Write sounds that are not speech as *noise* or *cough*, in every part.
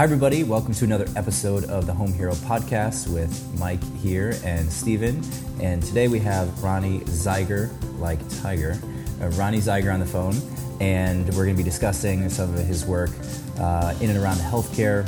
Hi, everybody. Welcome to another episode of the Home Hero Podcast with Mike here and Steven. And today we have Roni Zeiger, like Tiger, uh, Roni Zeiger on the phone. And we're going to be discussing some of his work uh, in and around the healthcare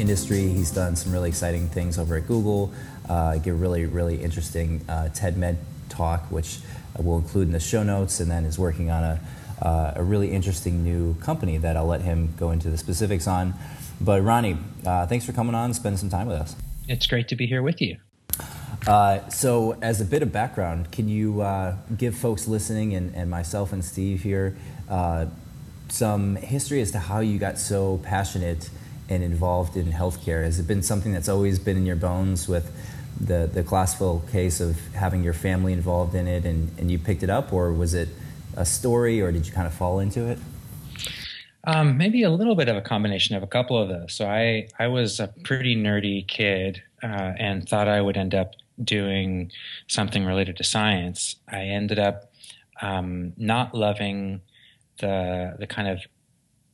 industry. He's done some really exciting things over at Google. Uh, give a really, really interesting uh, TED Med talk, which we'll include in the show notes, and then is working on a, uh, a really interesting new company that I'll let him go into the specifics on. But Roni, uh, thanks for coming on and spending some time with us. It's great to be here with you. Uh, so, as a bit of background, can you uh, give folks listening and, and, myself and Steve here uh, some history as to how you got so passionate and involved in healthcare? Has it been something that's always been in your bones with the, the Glassville case of having your family involved in it and, and you picked it up, or was it a story, or did you kind of fall into it? Um, maybe a little bit of a combination of a couple of those. So I I was a pretty nerdy kid uh, and thought I would end up doing something related to science. I ended up um, not loving the the kind of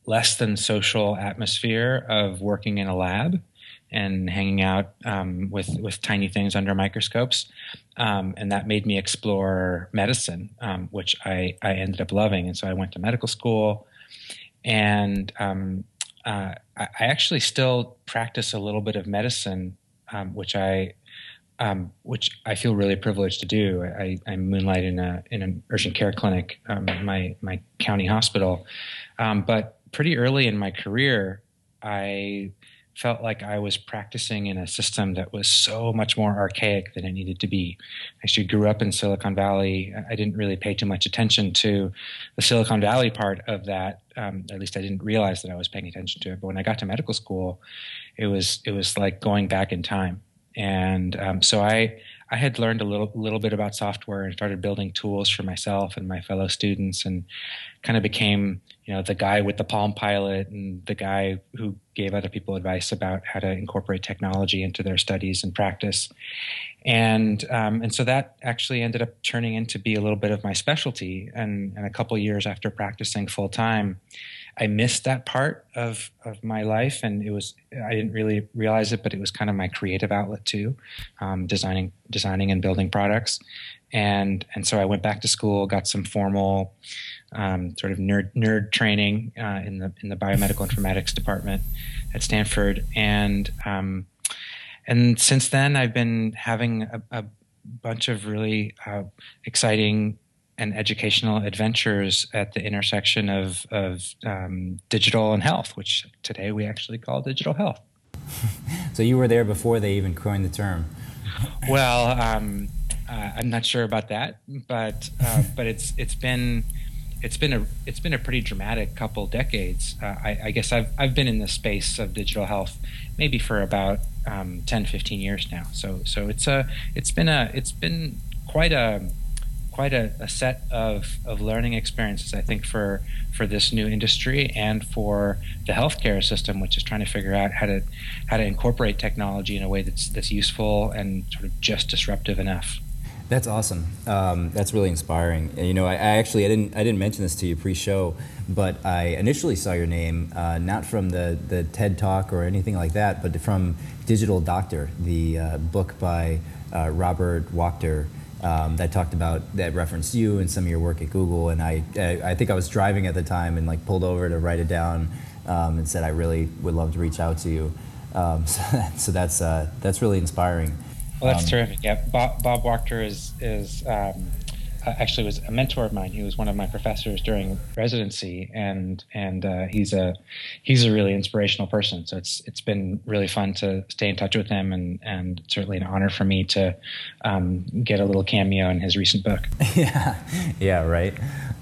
less than social atmosphere of working in a lab and hanging out um, with with tiny things under microscopes, um, and that made me explore medicine, um, which I I ended up loving, and so I went to medical school and um, uh, I, actually still practice a little bit of medicine, um, which I um, which I feel really privileged to do. I, I moonlight in a in an urgent care clinic, um, my my county hospital. Um, but pretty early in my career, I felt like I was practicing in a system that was so much more archaic than it needed to be. I actually grew up in Silicon Valley. I didn't really pay too much attention to the Silicon Valley part of that. Um, at least I didn't realize that I was paying attention to it. But when I got to medical school, it was it was like going back in time. And um, so I I had learned a little little bit about software and started building tools for myself and my fellow students, and kind of became you know the guy with the Palm Pilot and the guy who gave other people advice about how to incorporate technology into their studies and practice, and um, and so that actually ended up turning into be a little bit of my specialty. And, and a couple years after practicing full time, I missed that part of of my life, and it was I didn't really realize it, but it was kind of my creative outlet too, um, designing designing and building products, and and so I went back to school, got some formal um, sort of nerd nerd training uh, in the in the biomedical informatics department at Stanford, and um, and since then I've been having a, a bunch of really uh, exciting and educational adventures at the intersection of, of um, digital and health, which today we actually call digital health. *laughs* so you were there before they even coined the term. *laughs* well, um, uh, I'm not sure about that, but uh, *laughs* but it's it's been it's been a it's been a pretty dramatic couple decades. Uh, I, I, guess I've I've been in the space of digital health maybe for about um, 10, 15 years now. So so it's a it's been a it's been quite a quite a, a, set of, of learning experiences, I think, for for this new industry and for the healthcare system, which is trying to figure out how to how to incorporate technology in a way that's that's useful and sort of just disruptive enough. That's awesome. Um, that's really inspiring. You know, I, I, actually I didn't I didn't mention this to you pre-show, but I initially saw your name uh, not from the the TED Talk or anything like that, but from Digital Doctor, the uh, book by uh, Robert Wachter um, that talked about that referenced you and some of your work at Google. And I, I think I was driving at the time and like pulled over to write it down um, and said I really would love to reach out to you. Um, *laughs* so, so, that's uh, that's really inspiring. Well, that's um, terrific. Yeah, Bob, Bob Wachter is is um, actually was a mentor of mine. He was one of my professors during residency, and and uh, he's a he's a really inspirational person. So it's it's been really fun to stay in touch with him, and and certainly an honor for me to um, get a little cameo in his recent book. *laughs* yeah, yeah, right.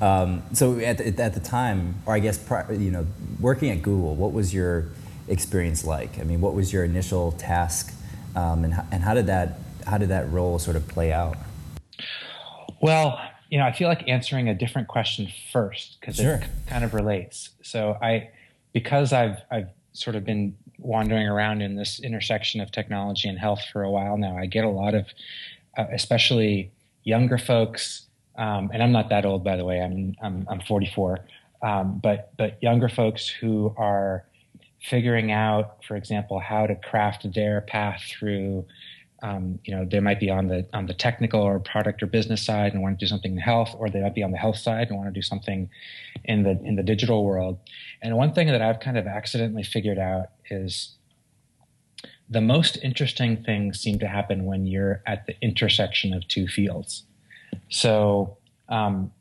Um, so at the, at the time, or I guess you know, working at Google, what was your experience like? I mean, what was your initial task, um, and and how did that how did that role sort of play out? Well, you know, I feel like answering a different question first because sure. it kind of relates. So I, because I've I've sort of been wandering around in this intersection of technology and health for a while now, I get a lot of, uh, especially younger folks, um, and I'm not that old, by the way. I'm I'm, I'm 44, um, but but younger folks who are figuring out, for example, how to craft their path through. Um, you know, they might be on the on the technical or product or business side and want to do something in health, or they might be on the health side and want to do something in the in the digital world. And one thing that I've kind of accidentally figured out is the most interesting things seem to happen when you're at the intersection of two fields. So, um,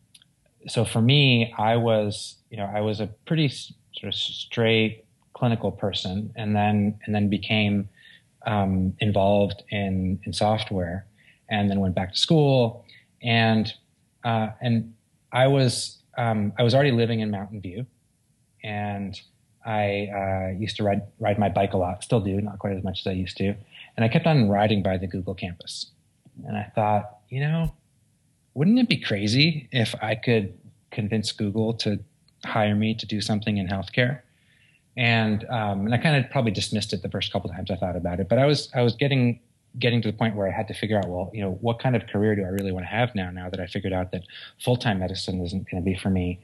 so for me, I was, you know, I was a pretty sort of straight clinical person, and then and then became um, involved in in software, and then went back to school, and uh, and I was um, I was already living in Mountain View, and I uh, used to ride ride my bike a lot, still do, not quite as much as I used to, and I kept on riding by the Google campus, and I thought, you know, wouldn't it be crazy if I could convince Google to hire me to do something in healthcare? And um, and I kind of probably dismissed it the first couple times I thought about it, but I was I was getting getting to the point where I had to figure out, well, you know, what kind of career do I really want to have now? Now that I figured out that full time medicine isn't going to be for me,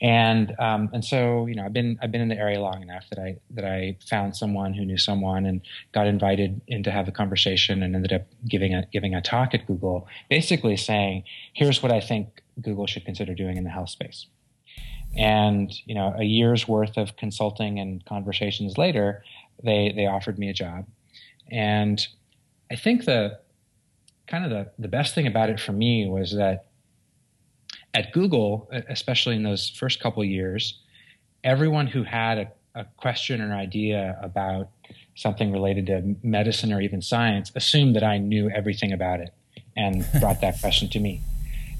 and um, and so you know I've been I've been in the area long enough that I that I found someone who knew someone and got invited in to have a conversation and ended up giving a giving a talk at Google, basically saying here's what I think Google should consider doing in the health space. And you know a year's worth of consulting and conversations later, they they offered me a job, and I think the kind of the the best thing about it for me was that at Google, especially in those first couple years, everyone who had a, a question or idea about something related to medicine or even science assumed that I knew everything about it and brought that *laughs* question to me.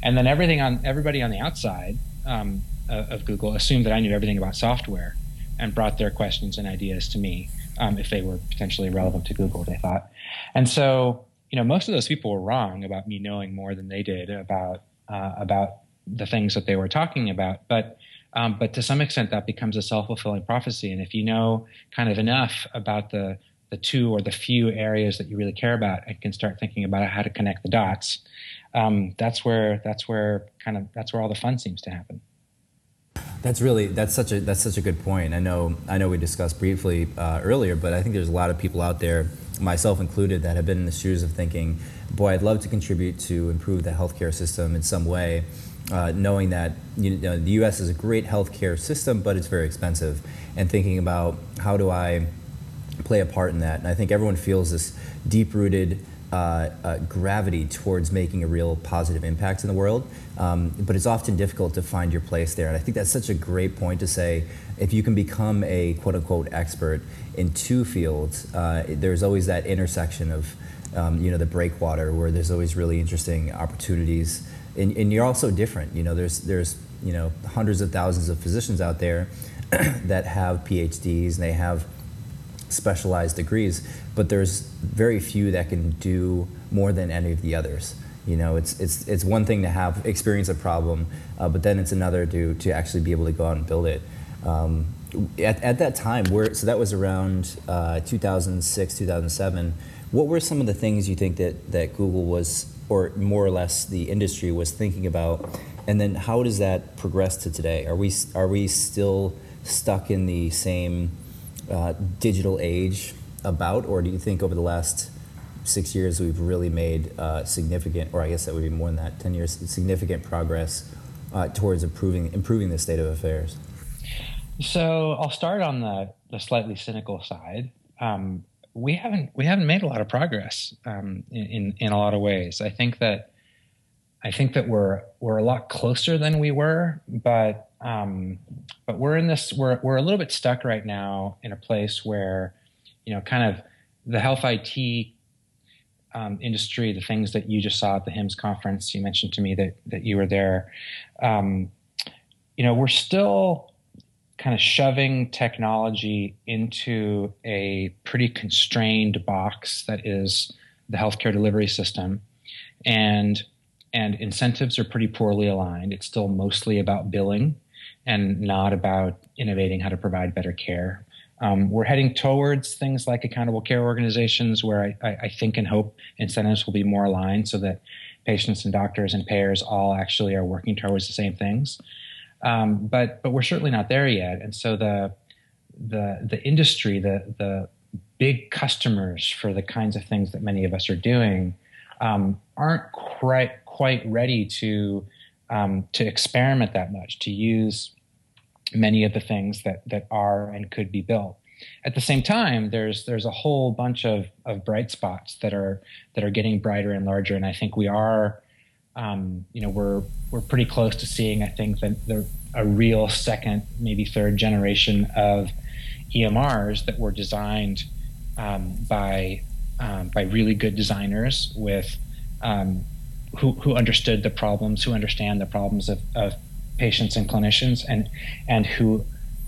And then everything on everybody on the outside um, of Google assumed that I knew everything about software and brought their questions and ideas to me um, if they were potentially relevant to Google. They thought, and so you know most of those people were wrong about me knowing more than they did about uh, about the things that they were talking about. But um, but to some extent, that becomes a self fulfilling prophecy. And if you know kind of enough about the the two or the few areas that you really care about and can start thinking about how to connect the dots, um, that's where that's where kind of that's where all the fun seems to happen. That's really that's such a that's such a good point. I know I know we discussed briefly uh, earlier, but I think there's a lot of people out there, myself included, that have been in the shoes of thinking, "Boy, I'd love to contribute to improve the healthcare system in some way." uh, knowing that you know, the U.S. is a great healthcare system, but it's very expensive, and thinking about how do I play a part in that. And I think everyone feels this deep-rooted uh, uh, gravity towards making a real positive impact in the world, um, but it's often difficult to find your place there. And I think that's such a great point to say. If you can become a quote-unquote expert in two fields, uh, there's always that intersection of um, you know the breakwater where there's always really interesting opportunities and, and you're also different. You know, there's there's you know hundreds of thousands of physicians out there *clears throat* that have PhDs and they have specialized degrees, but there's very few that can do more than any of the others. You know, it's it's it's one thing to have experience a problem, uh, but then it's another to to actually be able to go out and build it. Um, at, at that time, where so that was around uh, 2006, 2007. What were some of the things you think that that Google was or more or less the industry was thinking about and then how does that progress to today are we are we still stuck in the same uh, digital age about or do you think over the last six years we've really made uh, significant or i guess that would be more than that 10 years significant progress uh, towards improving improving the state of affairs so i'll start on the, the slightly cynical side um, we haven't we haven't made a lot of progress um, in in a lot of ways. I think that I think that we're we're a lot closer than we were, but um, but we're in this we're we're a little bit stuck right now in a place where you know kind of the health IT um, industry, the things that you just saw at the HIMSS conference. You mentioned to me that that you were there. Um, you know, we're still kind of shoving technology into a pretty constrained box that is the healthcare delivery system and and incentives are pretty poorly aligned it's still mostly about billing and not about innovating how to provide better care um, we're heading towards things like accountable care organizations where I, I, think and hope incentives will be more aligned so that patients and doctors and payers all actually are working towards the same things um, but but we're certainly not there yet. And so the the the industry, the the big customers for the kinds of things that many of us are doing um, aren't quite quite ready to um, to experiment that much, to use many of the things that that are and could be built. At the same time, there's there's a whole bunch of, of bright spots that are that are getting brighter and larger, and I think we are, um, you know, we're we're pretty close to seeing. I think that the a real second, maybe third generation of EMRs that were designed um, by um, by really good designers with um, who who understood the problems, who understand the problems of, of patients and clinicians, and and who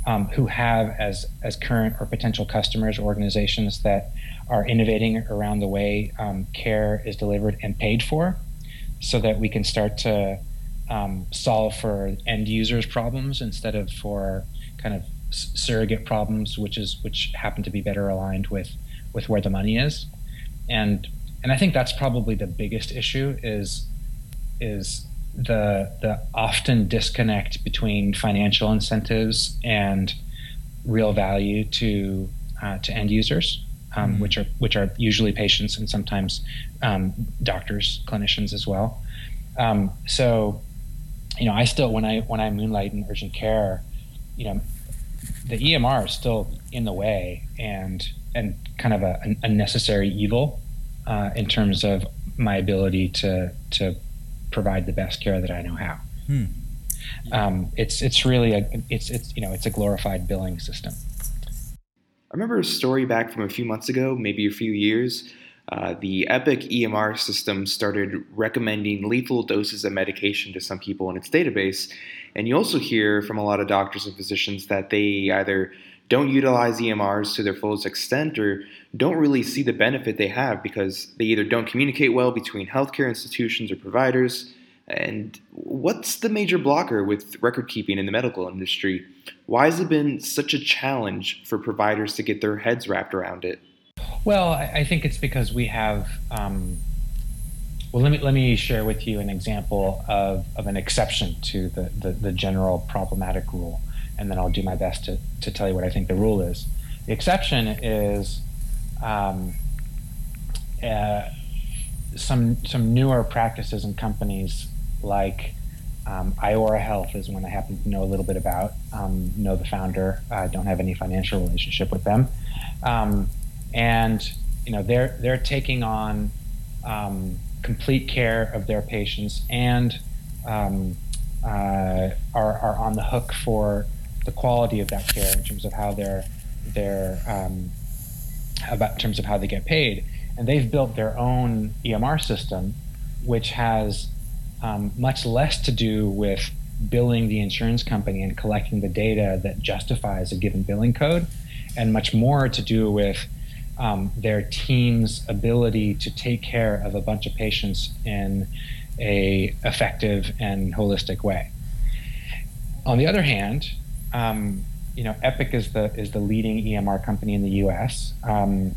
um, who have as as current or potential customers organizations that are innovating around the way um, care is delivered and paid for, so that we can start to um, solve for end users' problems instead of for kind of surrogate problems, which is which happen to be better aligned with with where the money is, and and I think that's probably the biggest issue is is the the often disconnect between financial incentives and real value to uh, to end users, um, mm-hmm. which are which are usually patients and sometimes um, doctors, clinicians as well. Um, so, you know, I still when I when I moonlight in urgent care, you know, the EMR is still in the way and and kind of a, a necessary evil uh, in terms of my ability to to provide the best care that I know how. Hmm. Um, it's it's really a it's it's you know it's a glorified billing system. I remember a story back from a few months ago, maybe a few years. Uh, the Epic EMR system started recommending lethal doses of medication to some people in its database. And you also hear from a lot of doctors and physicians that they either don't utilize EMRs to their fullest extent or don't really see the benefit they have because they either don't communicate well between healthcare institutions or providers. And what's the major blocker with record keeping in the medical industry? Why has it been such a challenge for providers to get their heads wrapped around it? Well, I think it's because we have. Um, well, let me let me share with you an example of, of an exception to the, the, the general problematic rule and then I'll do my best to, to tell you what I think the rule is. The exception is um, uh, some some newer practices and companies like um, Iora Health is one I happen to know a little bit about. Um, know the founder. I don't have any financial relationship with them, um, and you know they're they're taking on um, complete care of their patients and um, uh, are are on the hook for the quality of that care in terms of how they're they're um, about in terms of how they get paid. And they've built their own EMR system, which has um, much less to do with billing the insurance company and collecting the data that justifies a given billing code, and much more to do with um, their team's ability to take care of a bunch of patients in a effective and holistic way. On the other hand, um, you know, Epic is the is the leading EMR company in the U.S. Um,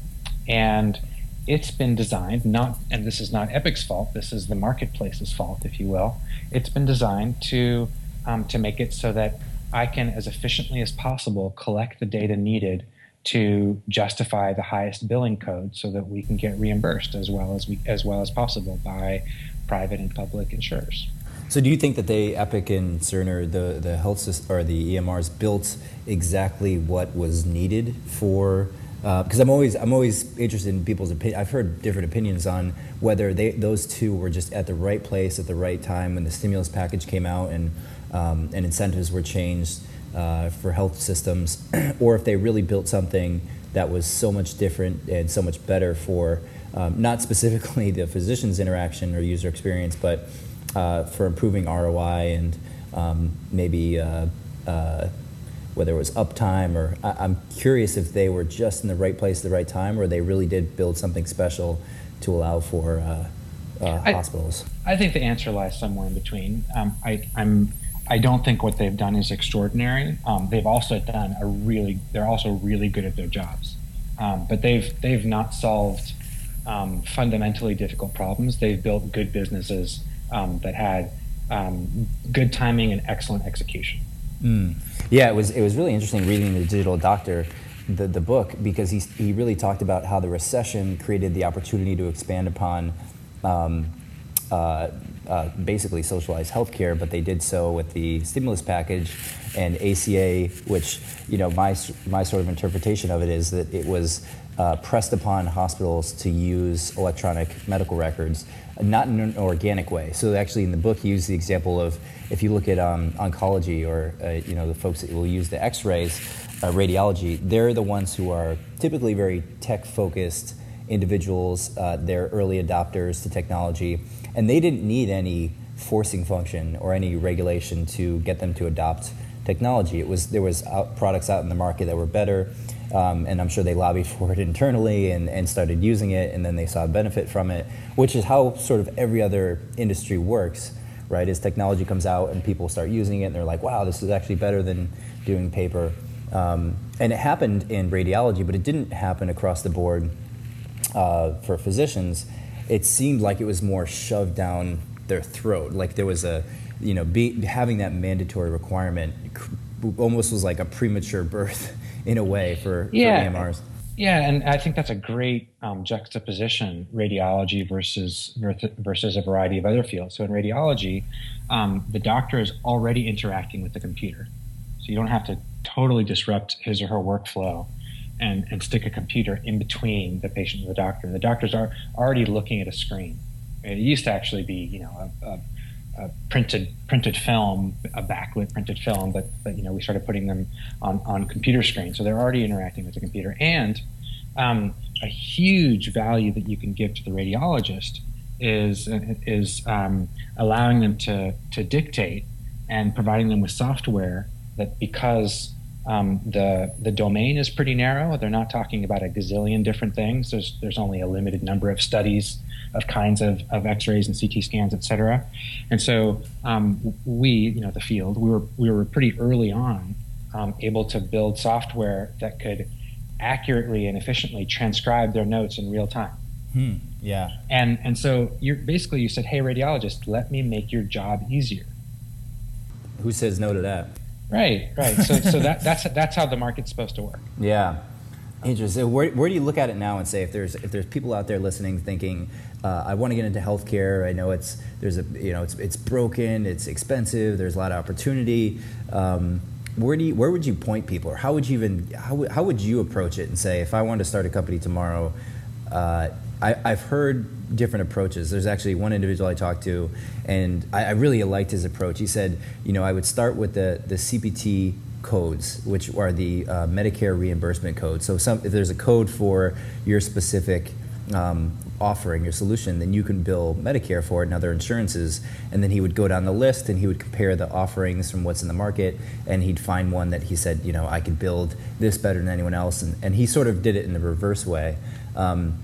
and it's been designed not, and this is not Epic's fault. This is the marketplace's fault, if you will. It's been designed to um, to make it so that I can, as efficiently as possible, collect the data needed to justify the highest billing code, so that we can get reimbursed as well as we as well as possible by private and public insurers. So, do you think that they, Epic and Cerner, the the health system or the EMRs, built exactly what was needed for? Because uh, I'm always I'm always interested in people's opinion. I've heard different opinions on whether they those two were just at the right place at the right time when the stimulus package came out and um, and incentives were changed uh, for health systems, *clears throat* or if they really built something that was so much different and so much better for um, not specifically *laughs* the physician's interaction or user experience, but uh, for improving ROI and um, maybe uh, uh, whether it was uptime or I- am curious if they were just in the right place at the right time or they really did build something special to allow for uh, uh, I, hospitals. I think the answer lies somewhere in between. Um, I, I'm I don't think what they've done is extraordinary. Um, they've also done a really they're also really good at their jobs, um, but they've they've not solved um, fundamentally difficult problems. They've built good businesses um, that had um, good timing and excellent execution. Mm. Yeah, it was it was really interesting reading the Digital Doctor, the the book because he he really talked about how the recession created the opportunity to expand upon. Um, uh, uh, basically socialized healthcare, but they did so with the stimulus package and ACA, which you know my my sort of interpretation of it is that it was uh, pressed upon hospitals to use electronic medical records, not in an organic way. So actually, in the book, he used the example of if you look at um, oncology or uh, you know the folks that will use the X-rays, uh, radiology, they're the ones who are typically very tech-focused individuals. Uh, they're early adopters to technology, and they didn't need any forcing function or any regulation to get them to adopt technology. It was there was out, products out in the market that were better, um, and I'm sure they lobbied *laughs* for it internally and, and started using it, and then they saw benefit from it, which is how sort of every other industry works, right? As technology comes out and people start using it, and they're like, wow, this is actually better than doing paper. Um, and it happened in radiology, but it didn't happen across the board uh, for physicians. It seemed like it was more shoved down their throat, like there was a you know, be, having that mandatory requirement almost was like a premature birth *laughs* in a way for, yeah. for AMRs. Yeah, and I think that's a great um, juxtaposition: radiology versus versus a variety of other fields. So in radiology, um, the doctor is already interacting with the computer, so you don't have to totally disrupt his or her workflow and, and stick a computer in between the patient and the doctor. And the doctors are already looking at a screen. It used to actually be, you know, a, a a printed printed film, a backlit printed film, but but you know we started putting them on on computer screens, so they're already interacting with the computer. And um, a huge value that you can give to the radiologist is is um, allowing them to to dictate and providing them with software that because um, the the domain is pretty narrow. They're not talking about a gazillion different things. There's there's only a limited number of studies of kinds of, of X-rays and CT scans, et cetera. And so um, we, you know, the field, we were we were pretty early on um, able to build software that could accurately and efficiently transcribe their notes in real time. Hmm. Yeah. And and so you're basically you said, hey radiologist, let me make your job easier. Who says no to that? Right, right. So, so that, that's that's how the market's supposed to work. Yeah, interesting. Where, where do you look at it now and say if there's if there's people out there listening thinking, uh, I want to get into healthcare. I know it's there's a you know it's it's broken, it's expensive. There's a lot of opportunity. Um, where do you, where would you point people, or how would you even how, how would you approach it and say if I wanted to start a company tomorrow? Uh, I, have heard different approaches. There's actually one individual I talked to, and I, I, really liked his approach. He said, you know, I would start with the, the CPT codes, which are the uh, Medicare reimbursement codes. So some, if there's a code for your specific um, offering, your solution, then you can bill Medicare for it and other insurances. And then he would go down the list and he would compare the offerings from what's in the market, and he'd find one that he said, you know, I could build this better than anyone else. And, and he sort of did it in the reverse way. Um,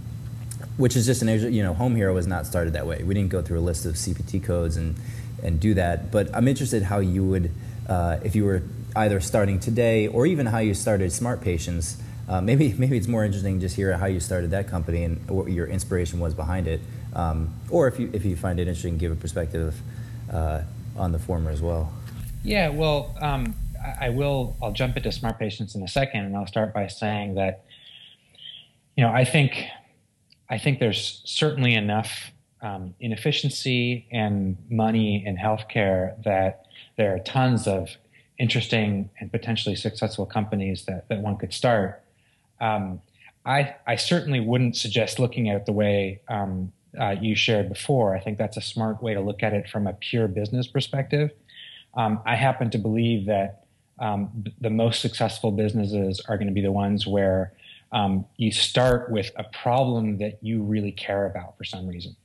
which is just an you know home hero was not started that way. We didn't go through a list of cpt codes and and do that but i'm interested how you would uh, if you were either starting today or even how you started smart patients uh, maybe *laughs* maybe it's more interesting just hear how you started that company and what your inspiration was behind it um, or if you if you find it interesting give a perspective uh, on the former as well. Yeah well um, I, I will i'll jump into smart patients in a second and i'll start by saying that you know i think I think there's certainly enough um, inefficiency and money in healthcare that there are tons of interesting and potentially successful companies that, that one could start. Um, I, I certainly wouldn't suggest looking at it the way um, uh, you shared before. I think that's a smart way to look at it from a pure business perspective. Um, I happen to believe that um, the most successful businesses are going to be the ones where um, you start with a problem that you really care about for some reason,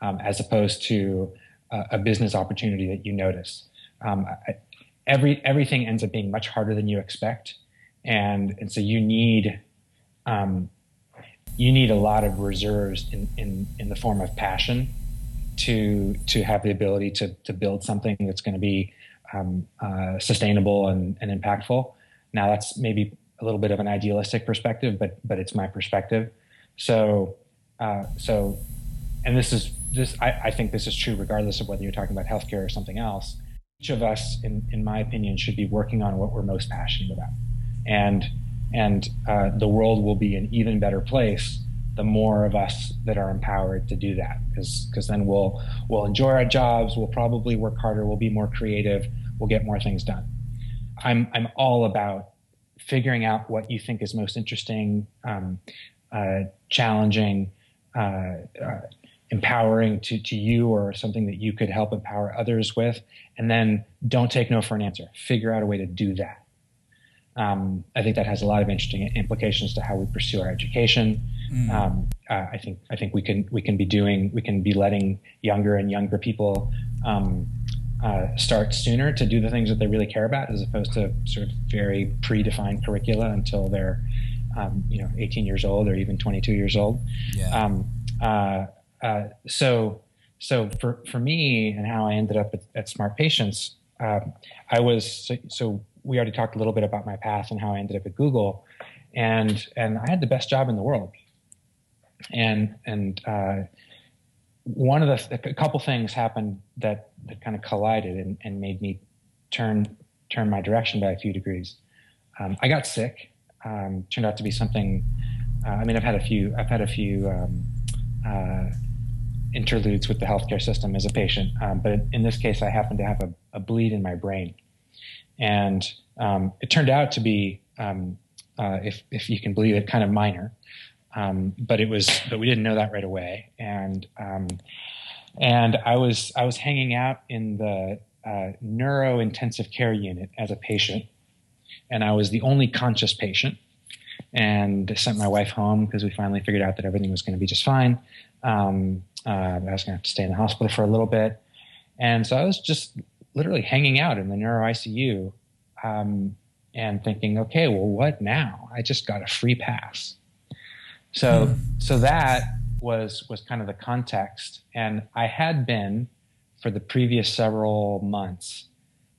um, as opposed to a, a, business opportunity that you notice. Um, I, every everything ends up being much harder than you expect, and and so you need um, you need a lot of reserves in, in in the form of passion to to have the ability to to build something that's going to be um, uh, sustainable and, and impactful. Now that's maybe a little bit of an idealistic perspective, but but it's my perspective. So uh, so, and this is this I, I think this is true regardless of whether you're talking about healthcare or something else. each of us, in, in my opinion, should be working on what we're most passionate about. And, and uh, the world will be an even better place the more of us that are empowered to do that because then we'll we'll enjoy our jobs we'll probably work harder we'll be more creative we'll get more things done i'm i'm all about figuring out what you think is most interesting um, uh, challenging uh, uh, empowering to, to you or something that you could help empower others with. And then don't take no for an answer. Figure out a way to do that. Um, i think that has a lot of interesting implications to how we pursue our education. Mm. um, uh, i think i think we can we can be doing we can be letting younger and younger people um, uh, start sooner to do the things that they really care about as opposed to sort of very predefined curricula until they're um, you know 18 years old or even 22 years old yeah. Um, uh, uh, so so for for me and how I ended up at, at Smart Patients, um, I was so, so, we already talked a little bit about my path and how I ended up at Google, and and I had the best job in the world, and and uh, one of the a couple things happened that that kind of collided and, and made me turn turn my direction by a few degrees. Um, I got sick. Um, turned out to be something. Uh, I mean, I've had a few. I've had a few. Um, uh, interludes with the healthcare system as a patient. Um, but in this case, I happened to have a, a bleed in my brain. And um, it turned out to be, um, uh, if, if you can believe it, kind of minor. But it was, but we didn't know that right away. And, and I was, I was hanging out in the uh, neuro intensive care unit as a patient. And I was the only conscious patient and sent my wife home because we finally figured out that everything was going to be just fine. Um, uh, I was going to have to stay in the hospital for a little bit. And so I was just literally hanging out in the neuro ICU um, and thinking, okay, well, what now? I just got a free pass. So, so that was was kind of the context, and I had been for the previous several months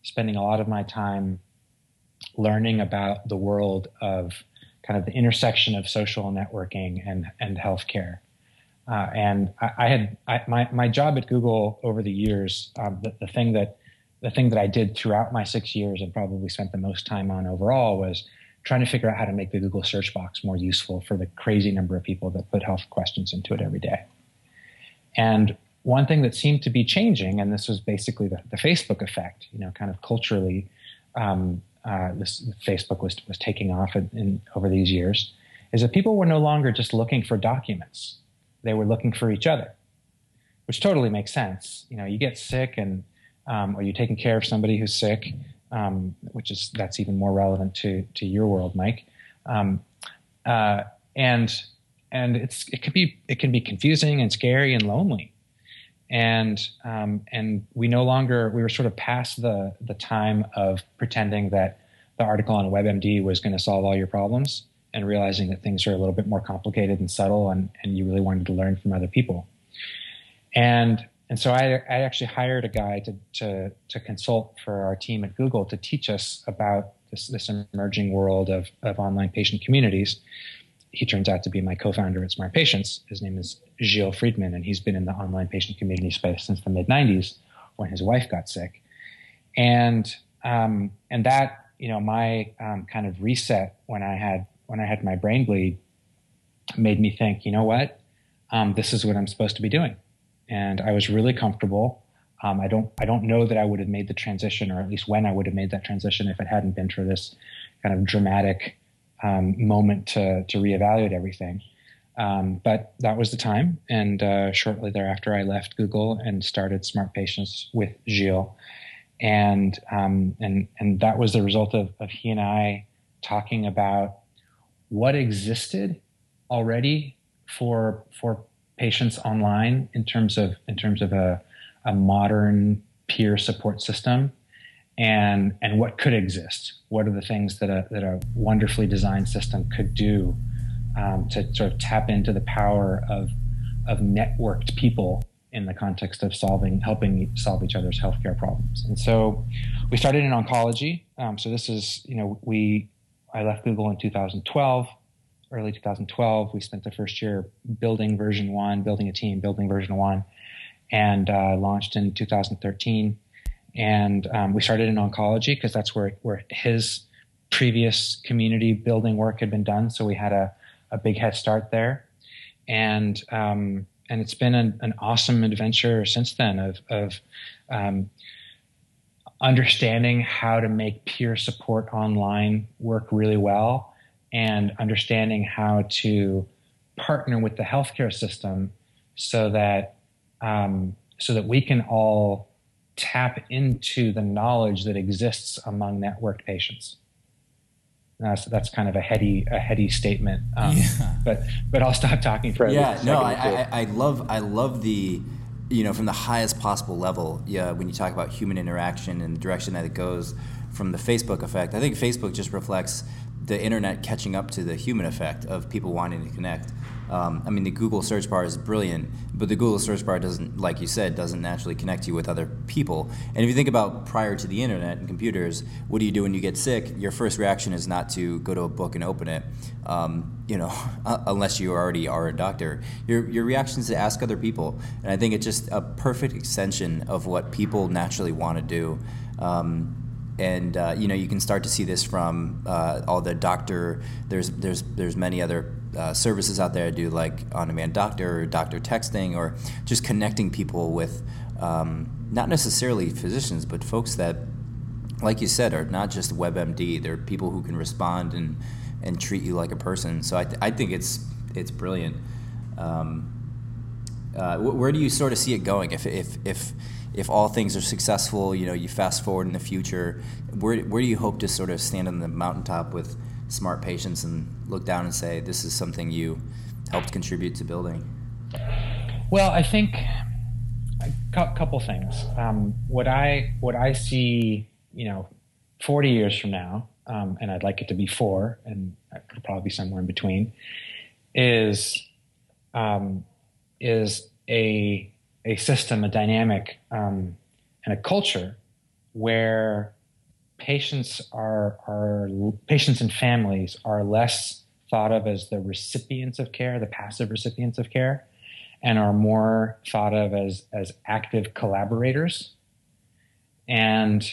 spending a lot of my time learning about the world of kind of the intersection of social networking and and healthcare. Uh, and I, I had I, my my job at Google over the years. Um, the, the thing that the thing that I did throughout my six years and probably spent the most time on overall was trying to figure out how to make the Google search box more useful for the crazy number of people that put health questions into it every day. And one thing that seemed to be changing, and this was basically the, the Facebook effect, you know, kind of culturally, um, uh, this Facebook was was taking off in, in, over these years, is that people were no longer just looking for documents they were looking for each other, which totally makes sense. You know, you get sick and um, or you're taking care of somebody who's sick, um, which is that's even more relevant to to your world, Mike. Um, uh, and and it's it can be it can be confusing and scary and lonely, and um, and we no longer we were sort of past the the time of pretending that the article on WebMD was going to solve all your problems and realizing that things are a little bit more complicated and subtle and, and you really wanted to learn from other people. And and so I, I actually hired a guy to, to, to consult for our team at Google to teach us about this, this emerging world of, of online patient communities. He turns out to be my co-founder at Smart Patients. His name is Gilles Frydman, and he's been in the online patient community space since the mid '90s, when his wife got sick. And um, and that you know my um, kind of reset when I had when I had my brain bleed made me think, you know what, um, this is what I'm supposed to be doing, and I was really comfortable. Um, I don't I don't know that I would have made the transition, or at least when I would have made that transition, if it hadn't been for this kind of dramatic um, moment to to reevaluate everything. Um, but that was the time, and uh, shortly thereafter, I left Google and started Smart Patients with Gilles, and um, and and that was the result of, of he and I talking about what existed already for for patients online in terms of in terms of a, a modern peer support system and and what could exist. What are the things that a, that a wonderfully designed system could do um, to sort of tap into the power of of networked people in the context of solving helping solve each other's healthcare problems. And so we started in oncology. Um, so this is you know we I left Google in 2012, early 2012. We spent the first year building version one, building a team, building version one, and uh, launched in 2013. and um, we started in oncology because that's where where his previous community building work had been done. So we had a, a big head start there, and um, and it's been an, an, awesome adventure since then of of um, understanding how to make peer support online work really well, and understanding how to partner with the healthcare system so that um, so that we can all tap into the knowledge that exists among networked patients. That's that's kind of a heady a heady statement, um, yeah. but but I'll stop talking for yeah. No, I, I, I love I love the you know from the highest possible level. Yeah, when you talk about human interaction and the direction that it goes from the Facebook effect, I think Facebook just reflects the internet catching up to the human effect of people wanting to connect. Um, I mean, the Google search bar is brilliant, but the Google search bar doesn't, like you said, doesn't naturally connect you with other people. And if you think about prior to the internet and computers, what do you do when you get sick? Your first reaction is not to go to a book and open it, um, you know, *laughs* unless you already are a doctor. Your, your reaction is to ask other people. And I think it's just a perfect extension of what people naturally want to do. Um, and uh, you know you can start to see this from uh, all the doctor. There's there's there's many other uh, services out there. Do like on-demand doctor or doctor texting or just connecting people with um, not necessarily physicians but folks that like you said are not just WebMD. They're people who can respond and and treat you like a person. So I, th- I think it's it's brilliant. Um, uh, where do you sort of see it going? If if if if all things are successful you know you fast forward in the future where, where do you hope to sort of stand on the mountaintop with smart patients and look down and say, this is something you helped contribute to building? Well, I think a couple things. Um, what I what I see, you know, 40 years from now, um, and I'd like it to be four, and it'll probably be somewhere in between, is um, is a a system, a dynamic, um, and a culture where patients are, are patients and families are less thought of as the recipients of care, the passive recipients of care, and are more thought of as as active collaborators. And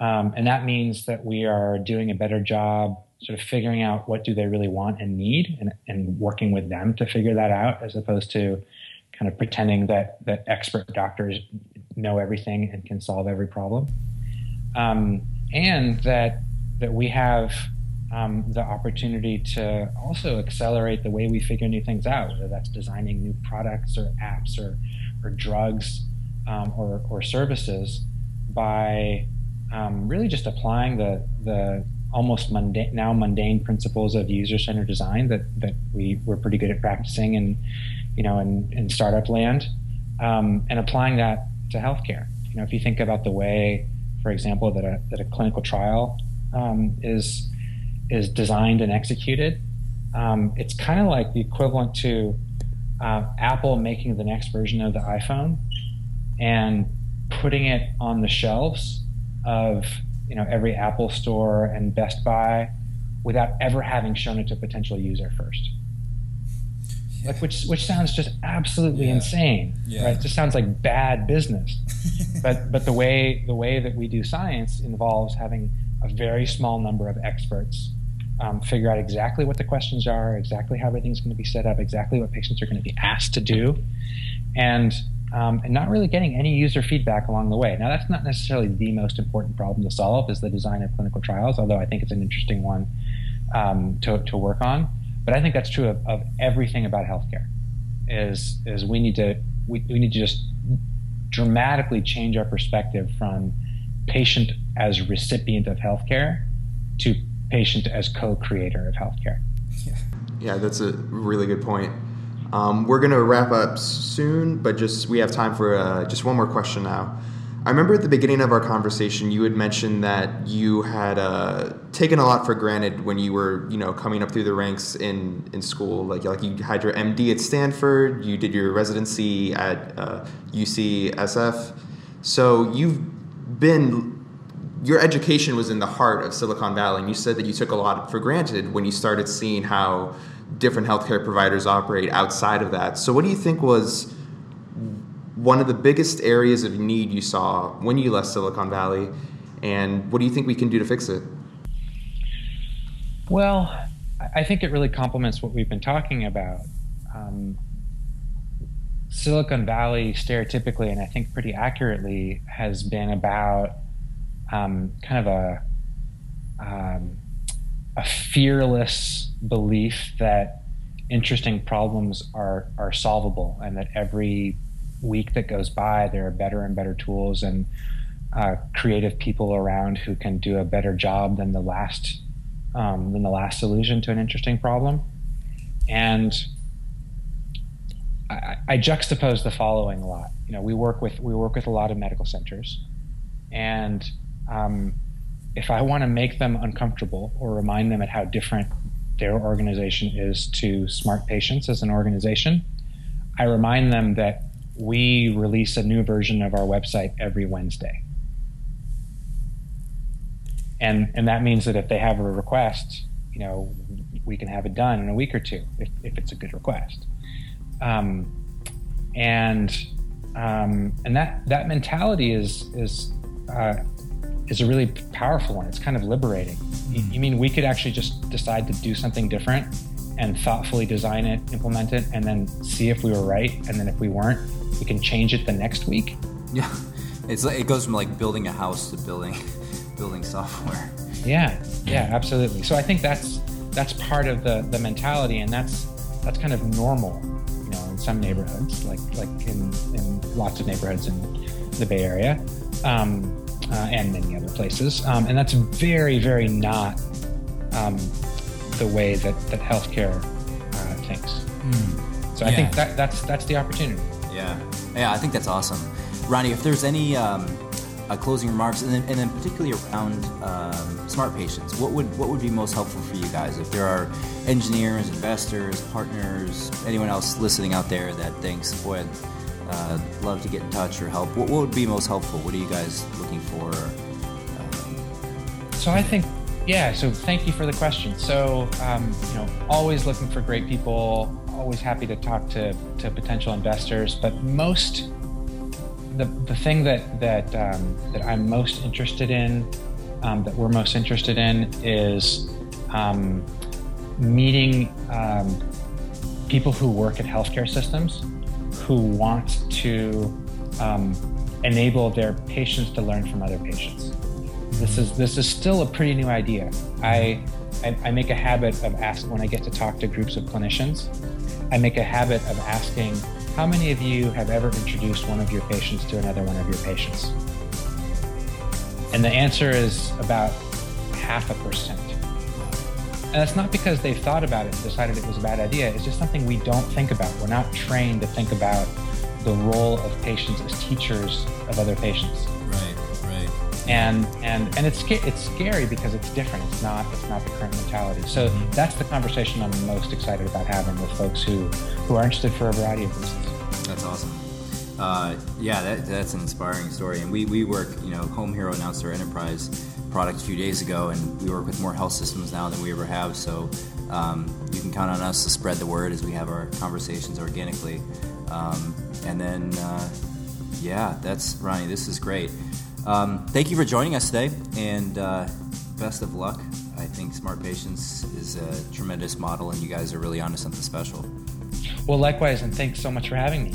um, and that means that we are doing a better job sort of figuring out what do they really want and need and, and working with them to figure that out as opposed to kind of pretending that that expert doctors know everything and can solve every problem. Um, and that that we have um, the opportunity to also accelerate the way we figure new things out, whether that's designing new products or apps or, or drugs um, or, or services by um, really just applying the, the almost mundane, now mundane principles of user-centered design that, that we, we're pretty good at practicing in, you know, in, in startup land um, and applying that to healthcare. You know, if you think about the way for example, that a, that a clinical trial um, is is designed and executed, um, it's kind of like the equivalent to uh, Apple making the next version of the iPhone and putting it on the shelves of you know every Apple store and Best Buy without ever having shown it to a potential user first. Yeah. Like which which sounds just absolutely yeah. insane, yeah. right? It just sounds like bad business. *laughs* but but the way the way that we do science involves having a very small number of experts um, figure out exactly what the questions are, exactly how everything's going to be set up, exactly what patients are going to be asked to do, and um, and not really getting any user feedback along the way. Now, that's not necessarily the most important problem to solve is the design of clinical trials, although I think it's an interesting one um, to, to work on. But I think that's true of, of everything about healthcare. Is is we need to we, we need to just dramatically change our perspective from patient as recipient of healthcare to patient as co-creator of healthcare. Yeah, *laughs* yeah that's a really good point. Um, we're going to wrap up soon, but just we have time for uh, just one more question now. I remember at the beginning of our conversation, you had mentioned that you had uh, taken a lot for granted when you were, you know, coming up through the ranks in, in school. Like, like you had your MD at Stanford, you did your residency at uh, UCSF. So you've been, your education was in the heart of Silicon Valley, and you said that you took a lot for granted when you started seeing how different healthcare providers operate outside of that. So, what do you think was one of the biggest areas of need you saw when you left Silicon Valley, and what do you think we can do to fix it? Well, I think it really complements what we've been talking about. Um, Silicon Valley, stereotypically, and I think pretty accurately, has been about um, kind of a um, a fearless belief that interesting problems are are solvable, and that every week that goes by, there are better and better tools and uh, creative people around who can do a better job than the last um, than the last solution to an interesting problem. And I, I, juxtapose the following a lot. You know, we work with we work with a lot of medical centers, and um, if I want to make them uncomfortable or remind them at how different their organization is to smart patients as an organization, I remind them that we release a new version of our website every Wednesday. And, and that means that if they have a request, you know, we can have it done in a week or two if, if it's a good request. Um, and um, and that that mentality is is uh, is a really powerful one. It's kind of liberating. You, you mean we could actually just decide to do something different and thoughtfully design it, implement it, and then see if we were right, and then if we weren't, we can change it the next week. Yeah, *laughs* it's like, it goes from like building a house to building *laughs* building software. Yeah, yeah, absolutely. So I think that's that's part of the the mentality, and that's that's kind of normal, you know, in some neighborhoods, like like in in lots of neighborhoods in the Bay Area. Um, uh, and many other places. Um, and that's very, very not um, the way that, that healthcare uh, thinks. Mm. So yeah. I think that, that's that's the opportunity. Yeah, yeah, I think that's awesome, Roni. If there's any um, uh, closing remarks, and then, and then particularly around um, smart patients, what would what would be most helpful for you guys? If there are engineers, investors, partners, anyone else listening out there that thinks, boy, uh, love to get in touch or help, what, what, would be most helpful? What are you guys looking for? Um, so I think, yeah. So thank you for the question. So um, you know, always looking for great people. Always happy to talk to to potential investors, but most the the thing that that um, that I'm most interested in, um, that we're most interested in, is um, meeting um, people who work at healthcare systems who want to um, enable their patients to learn from other patients. This is this is still a pretty new idea. I, I, I make a habit of asking when I get to talk to groups of clinicians. I make a habit of asking, how many of you have ever introduced one of your patients to another one of your patients? And the answer is about half a percent. And that's not because they've thought about it and decided it was a bad idea. It's just something we don't think about. We're not trained to think about the role of patients as teachers of other patients. And and and it's it's scary because it's different. It's not it's not the current mentality. So mm-hmm. that's the conversation I'm most excited about having with folks who who are interested for a variety of reasons. That's awesome. Uh, yeah, that, that's an inspiring story. And we, we work, you know, HomeHero announced their enterprise product a few days ago, and we work with more health systems now than we ever have. So um, you can count on us to spread the word as we have our conversations organically. Um, and then, uh, yeah, that's Roni. This is great. Um, thank you for joining us today, and uh, best of luck. I think Smart Patients is a tremendous model, and you guys are really onto something special. Well, likewise, and thanks so much for having me.